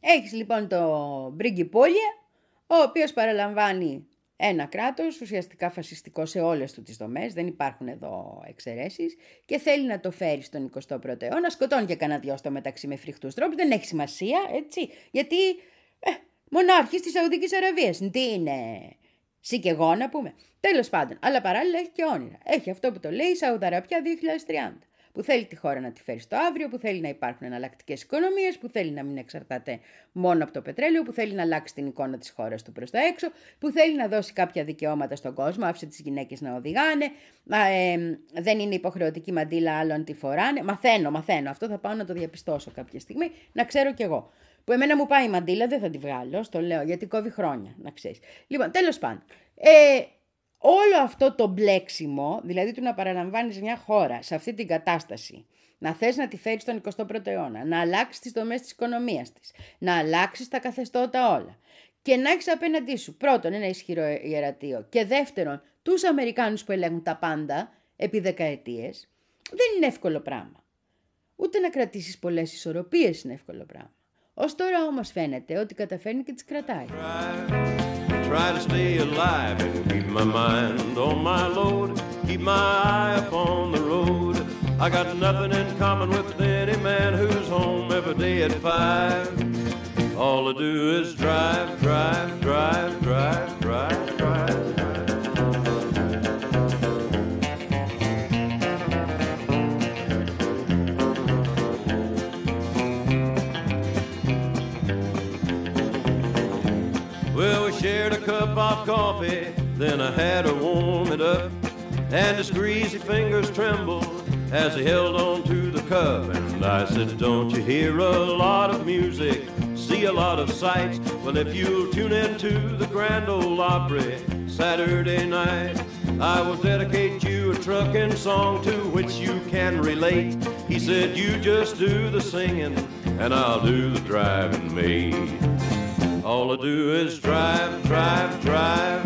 Έχεις λοιπόν το Μπριγκιπόλια, ο οποίος παραλαμβάνει ένα κράτος, ουσιαστικά φασιστικό σε όλες του τις δομές, δεν υπάρχουν εδώ εξαιρέσεις, και θέλει να το φέρει στον 21ο αιώνα, σκοτώνει και κανένα δυο στο μεταξύ με φρικτούς τρόπους, δεν έχει σημασία, έτσι, γιατί ε, μονάρχης της Σαουδικής Αραβίας, τι είναι, σύ και εγώ να πούμε. Τέλος πάντων, αλλά παράλληλα έχει και όνειρα. Έχει αυτό που το λέει η Σαουδαραπιά 2030 που θέλει τη χώρα να τη φέρει στο αύριο, που θέλει να υπάρχουν εναλλακτικές οικονομίες, που θέλει να μην εξαρτάται μόνο από το πετρέλαιο, που θέλει να αλλάξει την εικόνα της χώρας του προς τα έξω, που θέλει να δώσει κάποια δικαιώματα στον κόσμο, άφησε τις γυναίκες να οδηγάνε, ε, δεν είναι υποχρεωτική μαντήλα άλλων τη φοράνε. Μαθαίνω, μαθαίνω. Αυτό θα πάω να το διαπιστώσω κάποια στιγμή, να ξέρω κι εγώ. Που εμένα μου πάει η μαντήλα, δεν θα τη βγάλω, στο λέω, γιατί κόβει χρόνια, να ξέρεις. Λοιπόν, τέλος πάντων. Ε, όλο αυτό το μπλέξιμο, δηλαδή του να παραλαμβάνεις μια χώρα σε αυτή την κατάσταση, να θες να τη φέρεις στον 21ο αιώνα, να αλλάξεις τις δομές της οικονομίας της, να αλλάξεις τα καθεστώτα όλα και να έχεις απέναντί σου πρώτον ένα ισχυρό ιερατείο και δεύτερον τους Αμερικάνους που ελέγχουν τα πάντα επί δεκαετίες, δεν είναι εύκολο πράγμα. Ούτε να κρατήσεις πολλές ισορροπίες είναι εύκολο πράγμα. Ως τώρα όμως φαίνεται ότι καταφέρνει και τις κρατάει. Try to stay alive and keep my mind on my load. Keep my eye upon the road. I got nothing in common with any man who's home every day at five. All I do is drive, drive, drive, drive, drive, drive. Shared a cup of coffee, then I had her warm it up. And his greasy fingers trembled as he held on to the cup. And I said, Don't you hear a lot of music, see a lot of sights? Well, if you'll tune in to the Grand Ole Opry Saturday night, I will dedicate you a trucking song to which you can relate. He said, You just do the singing, and I'll do the driving, mate. All I do is drive, drive, drive.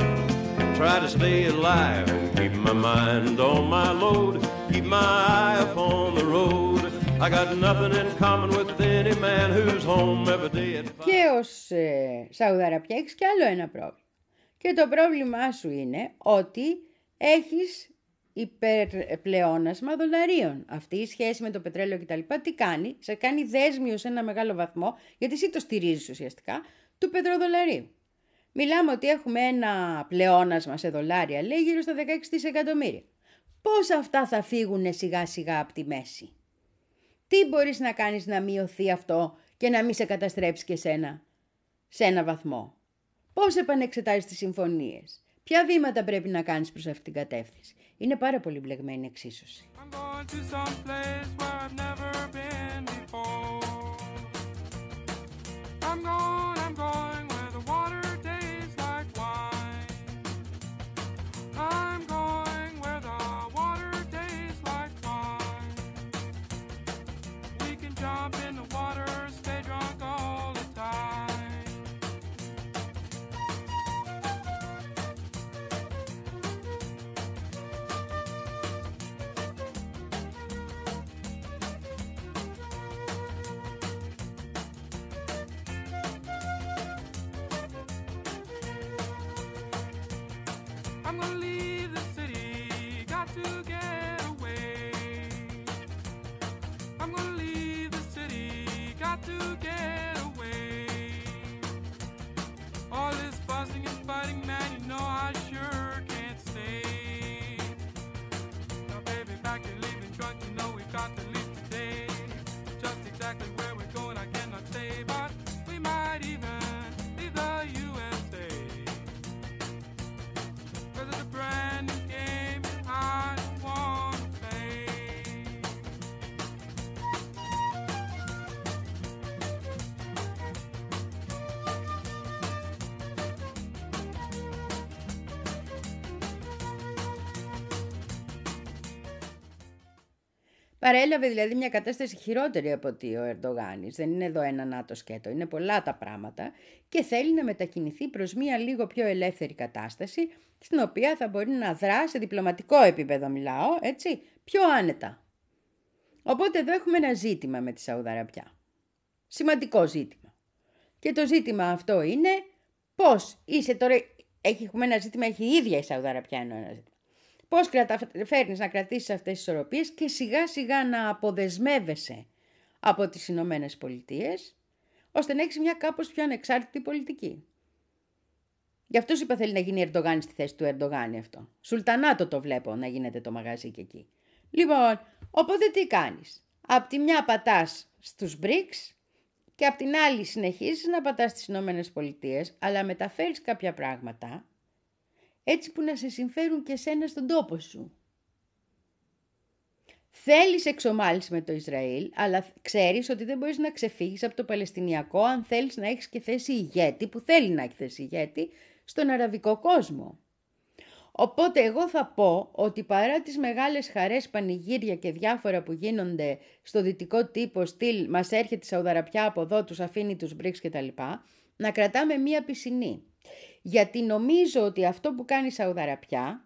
Try to stay alive and keep my mind on my load. Keep my eye upon the road. I got nothing in common with any man who's home every day at five. Και ως ε, Σαουδαραπιά έχεις κι άλλο ένα πρόβλημα. Και το πρόβλημά σου είναι ότι έχεις υπερπλεόνασμα δολαρίων. Αυτή η σχέση με το πετρέλαιο κτλ. Τι κάνει, σε κάνει δέσμιο σε ένα μεγάλο βαθμό, γιατί εσύ το στηρίζεις ουσιαστικά, του πετροδολαρίου. Μιλάμε ότι έχουμε ένα πλεόνασμα σε δολάρια, λέει γύρω στα 16 δισεκατομμύρια. Πώς αυτά θα φύγουν σιγά σιγά από τη μέση; Τι μπορείς να κάνεις να μειωθεί αυτό και να μην σε καταστρέψει και σένα σε ένα βαθμό; Πώς επανεξετάζεις τις συμφωνίες; Ποια βήματα πρέπει να κάνεις προς αυτήν την κατεύθυνση; Είναι πάρα πολύ μπλεγμένη εξίσωση. I'm gone, I'm gone. Παρέλαβε δηλαδή μια κατάσταση χειρότερη από ότι ο Ερντογάνης. Δεν είναι εδώ ένα νάτο σκέτο, είναι πολλά τα πράγματα και θέλει να μετακινηθεί προς μια λίγο πιο ελεύθερη κατάσταση στην οποία θα μπορεί να δρά σε διπλωματικό επίπεδο μιλάω, έτσι, πιο άνετα. Οπότε εδώ έχουμε ένα ζήτημα με τη Σαουδαραπιά. Σημαντικό ζήτημα. Και το ζήτημα αυτό είναι πώς είσαι τώρα, έχει, έχουμε ένα ζήτημα, έχει η ίδια η Σαουδαραπιά ένα ζήτημα. Πώς φέρνεις να κρατήσεις αυτές τις ισορροπίες και σιγά σιγά να αποδεσμεύεσαι από τις Ηνωμένε Πολιτείες, ώστε να έχεις μια κάπως πιο ανεξάρτητη πολιτική. Γι' αυτός σου είπα θέλει να γίνει Ερντογάν στη θέση του Ερντογάν αυτό. Σουλτανάτο το βλέπω να γίνεται το μαγαζί και εκεί. Λοιπόν, οπότε τι κάνεις; Απ' τη μια πατάς στους BRICS και απ' την άλλη συνεχίζεις να πατάς στις Ηνωμένε Πολιτείες, αλλά μεταφέρεις κάποια πράγματα έτσι που να σε συμφέρουν και σένα στον τόπο σου. Θέλεις εξομάλυση με το Ισραήλ, αλλά ξέρεις ότι δεν μπορείς να ξεφύγεις από το Παλαιστινιακό αν θέλεις να έχεις και θέση ηγέτη, που θέλει να έχει θέση ηγέτη, στον αραβικό κόσμο. Οπότε εγώ θα πω ότι παρά τις μεγάλες χαρές, πανηγύρια και διάφορα που γίνονται στο δυτικό τύπο στυλ μας έρχεται η Σαουδαραπιά από εδώ, τους αφήνει τους μπρίξ κτλ. Να κρατάμε μία πισινή. Γιατί νομίζω ότι αυτό που κάνει η Σαουδαραπιά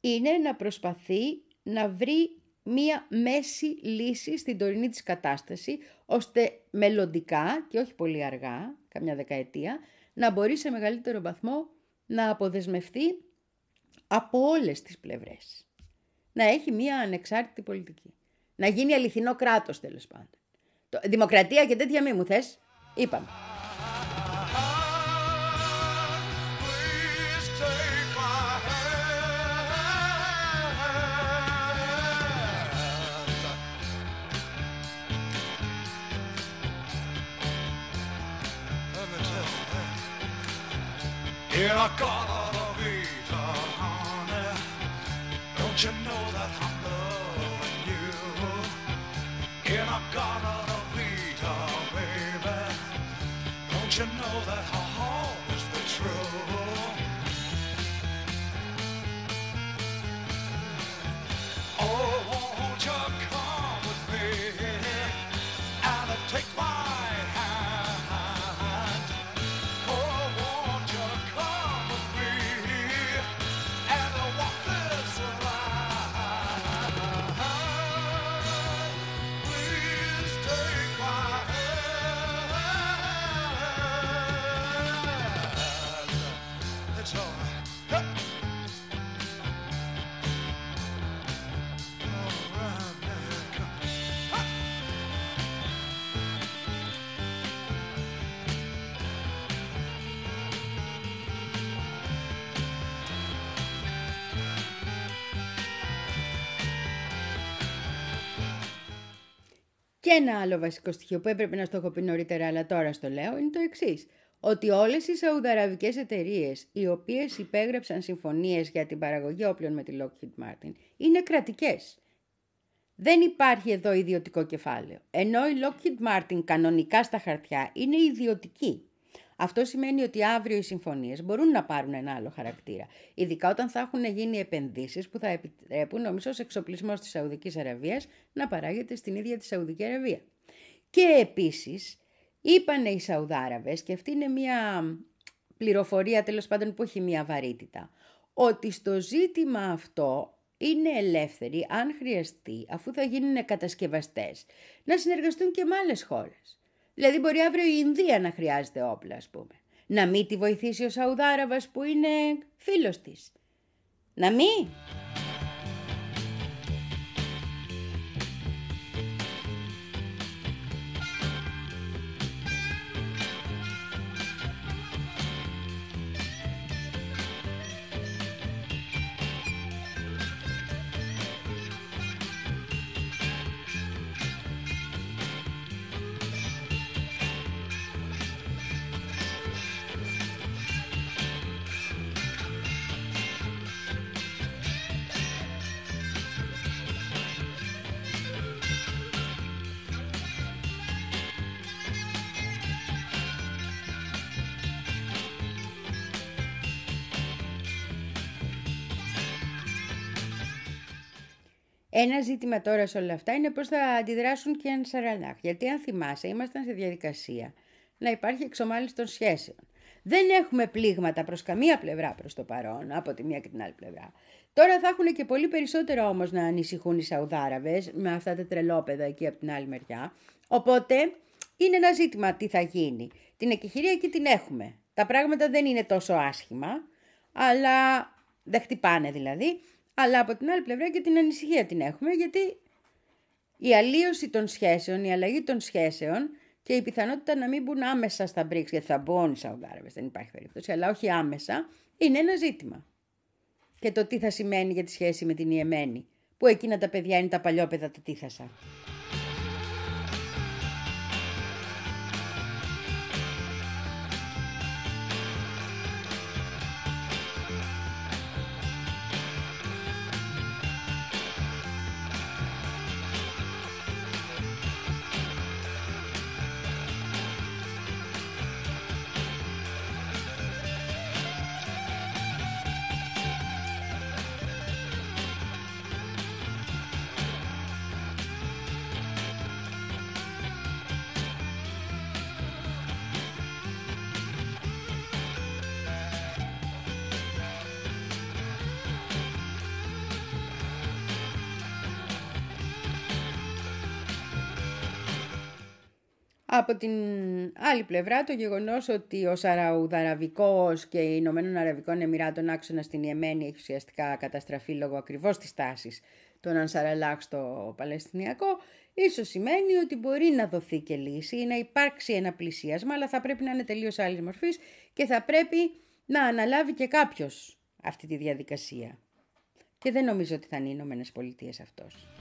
είναι να προσπαθεί να βρει μία μέση λύση στην τωρινή της κατάσταση, ώστε μελλοντικά και όχι πολύ αργά, καμιά δεκαετία, να μπορεί σε μεγαλύτερο βαθμό να αποδεσμευτεί από όλες τις πλευρές. Να έχει μία ανεξάρτητη πολιτική. Να γίνει αληθινό κράτος τέλος πάντων. Δημοκρατία και τέτοια μη μου θες. Είπαμε. America. Και ένα άλλο βασικό στοιχείο που έπρεπε να στο έχω πει νωρίτερα, αλλά τώρα στο λέω, είναι το εξής. Ότι όλες οι Σαουδαραβικές εταιρείες, οι οποίες υπέγραψαν συμφωνίες για την παραγωγή όπλων με τη Lockheed Martin, είναι κρατικές. Δεν υπάρχει εδώ ιδιωτικό κεφάλαιο. Ενώ η Lockheed Martin κανονικά στα χαρτιά είναι ιδιωτική. Αυτό σημαίνει ότι αύριο οι συμφωνίες μπορούν να πάρουν ένα άλλο χαρακτήρα. Ειδικά όταν θα έχουν γίνει επενδύσεις που θα επιτρέπουν ο μισός εξοπλισμός της Σαουδικής Αραβίας να παράγεται στην ίδια τη Σαουδική Αραβία. Και επίσης είπανε οι Σαουδάραβες, και αυτή είναι μια πληροφορία τέλος πάντων που έχει μια βαρύτητα, ότι στο ζήτημα αυτό είναι ελεύθεροι, αν χρειαστεί, αφού θα γίνουν κατασκευαστές, να συνεργαστούν και με άλλες χώρες. Δηλαδή μπορεί αύριο η Ινδία να χρειάζεται όπλα, ας πούμε. Να μην τη βοηθήσει ο Σαουδάραβας που είναι φίλος της. Να μην. Ένα ζήτημα τώρα σε όλα αυτά είναι πώς θα αντιδράσουν και οι Ανσαραλάχ. Γιατί αν θυμάσαι, ήμασταν σε διαδικασία να υπάρχει εξομάλυση των σχέσεων. Δεν έχουμε πλήγματα προς καμία πλευρά προς το παρόν, από τη μία και την άλλη πλευρά. Τώρα θα έχουν και πολύ περισσότερο όμως να ανησυχούν οι Σαουδάραβες με αυτά τα τρελόπεδα εκεί από την άλλη μεριά. Οπότε είναι ένα ζήτημα τι θα γίνει. Την εκεχηρία εκεί την έχουμε. Τα πράγματα δεν είναι τόσο άσχημα, αλλά δεν χτυπάνε δηλαδή. Αλλά από την άλλη πλευρά και την ανησυχία την έχουμε, γιατί η αλλίωση των σχέσεων, η αλλαγή των σχέσεων και η πιθανότητα να μην μπουν άμεσα στα BRICS, γιατί θα μπουν οι Σαουδάραβες, δεν υπάρχει περίπτωση, αλλά όχι άμεσα, είναι ένα ζήτημα. Και το τι θα σημαίνει για τη σχέση με την Ιεμένη, που εκείνα τα παιδιά είναι τα παλιόπαιδα του Τίθασα. Από την άλλη πλευρά το γεγονός ότι ο Σαραουδαραβικός και οι Ηνωμένων Αραβικών Εμμυράτων άξονα στην Ιεμένη έχει ουσιαστικά καταστραφεί λόγω ακριβώς της τάσης των Ανσαραλάχ στο Παλαιστινιακό, ίσως σημαίνει ότι μπορεί να δοθεί και λύση ή να υπάρξει ένα πλησίασμα, αλλά θα πρέπει να είναι τελείως άλλης μορφής και θα πρέπει να αναλάβει και κάποιος αυτή τη διαδικασία. Και δεν νομίζω ότι θα είναι οι Ηνωμένες Πολιτείες αυτός.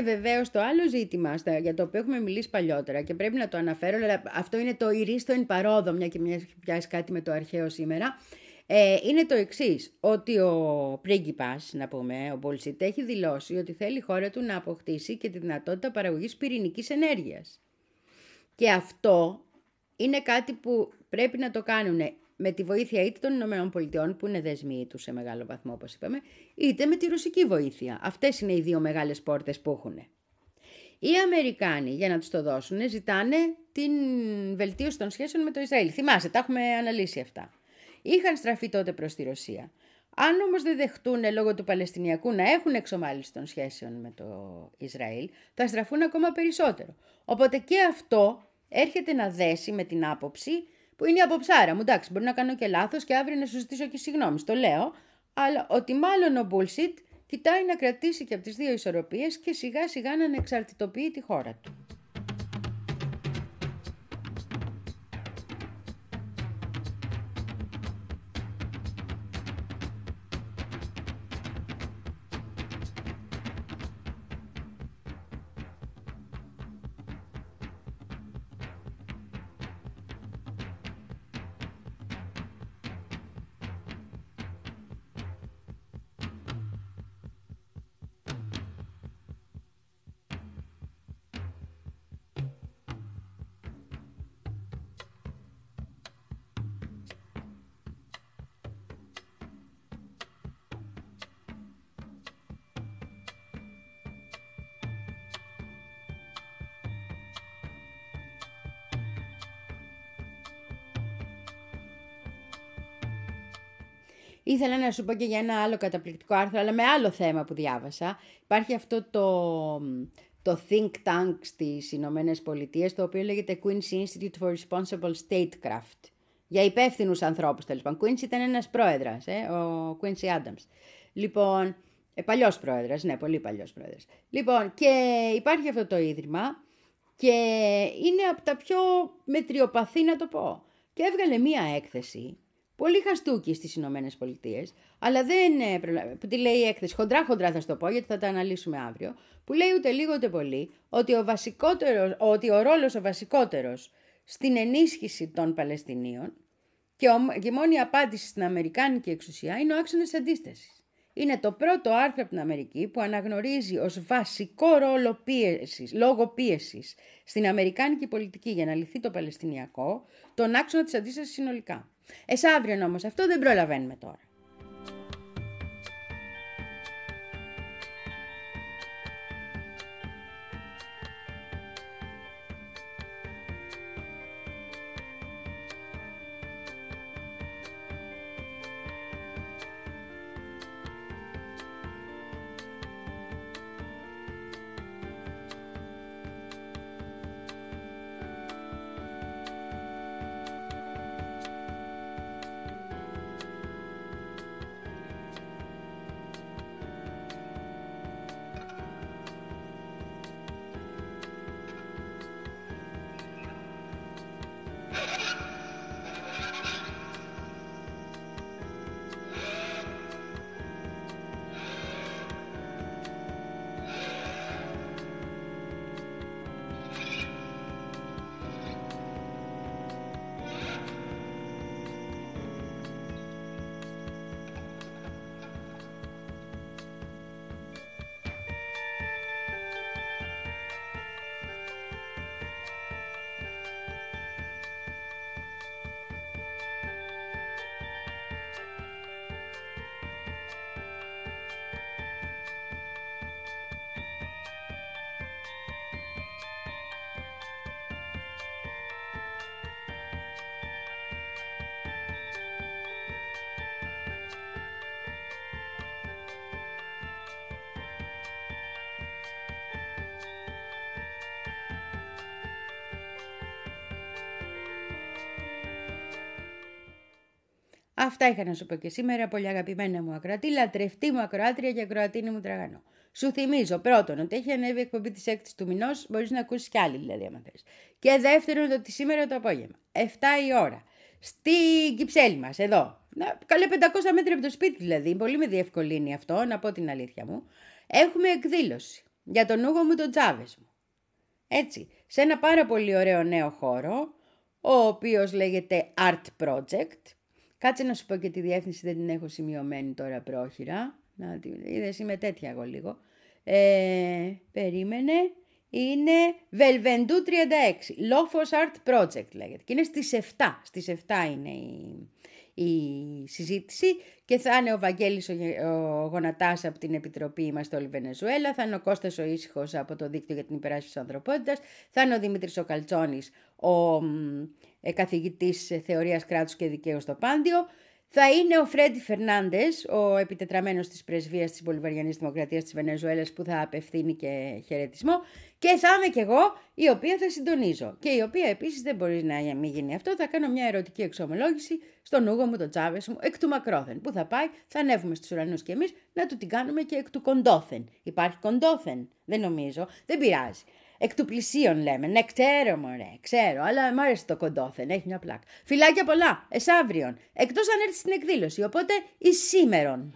Και βεβαίως το άλλο ζήτημα στα- για το οποίο έχουμε μιλήσει παλιότερα και πρέπει να το αναφέρω, αλλά αυτό είναι το ηρίστο εν παρόδο, μια και μια έχει πιάσει κάτι με το αρχαίο σήμερα. Ε, είναι το εξής, ότι ο πρίγκιπας, να πούμε, ο Μπολσίτ, έχει δηλώσει ότι θέλει η χώρα του να αποκτήσει και τη δυνατότητα παραγωγής πυρηνικής ενέργειας. Και αυτό είναι κάτι που πρέπει να το κάνουν με τη βοήθεια είτε των Ηνωμένων Πολιτειών, που είναι δεσμοί τους σε μεγάλο βαθμό, όπως είπαμε, είτε με τη ρωσική βοήθεια. Αυτές είναι οι δύο μεγάλες πόρτες που έχουν. Οι Αμερικάνοι, για να τους το δώσουν, ζητάνε την βελτίωση των σχέσεων με το Ισραήλ. Θυμάσαι, τα έχουμε αναλύσει αυτά. Είχαν στραφεί τότε προς τη Ρωσία. Αν όμως δεν δεχτούν λόγω του Παλαιστινιακού να έχουν εξομάλυνση των σχέσεων με το Ισραήλ, θα στραφούν ακόμα περισσότερο. Οπότε και αυτό έρχεται να δέσει με την άποψη που είναι η αποψάρα μου. Εντάξει, μπορεί να κάνω και λάθος και αύριο να σου ζητήσω και συγγνώμη, το λέω, αλλά ότι μάλλον ο Bullshit κοιτάει να κρατήσει και από τις δύο ισορροπίες και σιγά σιγά να ανεξαρτητοποιεί τη χώρα του. Ήθελα να σου πω και για ένα άλλο καταπληκτικό άρθρο, αλλά με άλλο θέμα που διάβασα. Υπάρχει αυτό το, το think tank στις Ηνωμένες Πολιτείες, το οποίο λέγεται Quincy Institute for Responsible Statecraft. Για υπεύθυνους ανθρώπους, τέλος πάντων. Quincy ήταν ένας πρόεδρας, ε, ο Quincy Adams. Λοιπόν, ε, παλιός πρόεδρας, ναι, πολύ παλιός πρόεδρας. Λοιπόν, και υπάρχει αυτό το ίδρυμα και είναι από τα πιο μετριοπαθή να το πω. Και έβγαλε μία έκθεση, πολύ χαστούκι στις Ηνωμένες Πολιτείες, αλλά δεν ε, προλα- που τη λέει η έκθεση, χοντρά χοντρά θα σου το πω γιατί θα τα αναλύσουμε αύριο, που λέει ούτε λίγο ούτε πολύ ότι ο, βασικότερος, ότι ο ρόλος ο βασικότερος στην ενίσχυση των Παλαιστινίων και, ο, και η μόνη απάντηση στην Αμερικάνικη εξουσία είναι ο άξονας αντίστασης. Είναι το πρώτο άρθρο από την Αμερική που αναγνωρίζει ως βασικό ρόλο πίεσης, λόγω πίεσης στην Αμερικάνικη πολιτική για να λυθεί το Παλαιστινιακό, τον άξονα της αντίστασης συνολικά. Εσάβριον όμως αυτό δεν προλαβαίνουμε τώρα. Αυτά είχα να σου πω και σήμερα, πολύ αγαπημένα μου ακροατή, λατρευτή μου ακροάτρια και ακροατίνη μου τραγανό. Σου θυμίζω πρώτον ότι έχει ανέβει η εκπομπή της 6η του μηνός, μπορείς να ακούσεις κι άλλη δηλαδή, άμα θες. Και δεύτερον ότι σήμερα το απόγευμα, 7 η ώρα, στην Κυψέλη μας, εδώ. Να, καλέ 500 μέτρα από το σπίτι δηλαδή, πολύ με διευκολύνει αυτό, να πω την αλήθεια μου. Έχουμε εκδήλωση για τον Ούγο μου τον Τζάβες μου. Έτσι, σε ένα πάρα πολύ ωραίο νέο χώρο, ο οποίος λέγεται Art Project. Κάτσε να σου πω και τη διεύθυνση, δεν την έχω σημειωμένη τώρα πρόχειρα. Να, τη- είδες, είμαι τέτοια εγώ λίγο. Ε, περίμενε. Είναι Βελβεντού 36. Lofos Art Project λέγεται. Και είναι στις 7. Στις 7 είναι η, η συζήτηση και θα είναι ο Βαγγέλης ο, Γε- ο Γονατάς από την Επιτροπή Είμαστε Όλοι Βενεζουέλα, θα είναι ο Κώστας ο Ήσυχος από το Δίκτυο για την Υπεράσπιση της Ανθρωπότητας, θα είναι ο Δημήτρης ο Καλτσόνης, ο μ, ε, καθηγητής ε, θεωρίας κράτους και δικαίου στο Πάντιο, θα είναι ο Φρέντι Φερνάντες, ο επιτετραμένος της πρεσβείας της Μπολιβαριανής Δημοκρατίας της Βενεζουέλας που θα απευθύνει και χαιρετισμό. Και θα είμαι κι εγώ η οποία θα συντονίζω. Και η οποία επίσης δεν μπορεί να μην γίνει αυτό, θα κάνω μια ερωτική εξομολόγηση στον Ούγο μου, τον Τσάβες μου, εκ του μακρόθεν. Που θα πάει, θα ανέβουμε στους ουρανούς κι εμείς να του την κάνουμε και εκ του κοντόθεν. Υπάρχει κοντόθεν, δεν νομίζω, δεν πειράζει. Εκ του πλησίων λέμε. Ναι, ξέρω, μωρέ, ξέρω. Αλλά μου άρεσε το κοντόθεν, έχει μια πλάκα. Φιλάκια πολλά, εσάβριον. Εκτός αν έρθεις στην εκδήλωση. Οπότε εις σήμερον.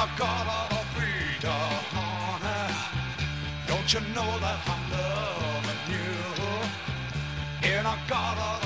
A garden of Rita, honey. Don't you know that I'm loving you? In a garden of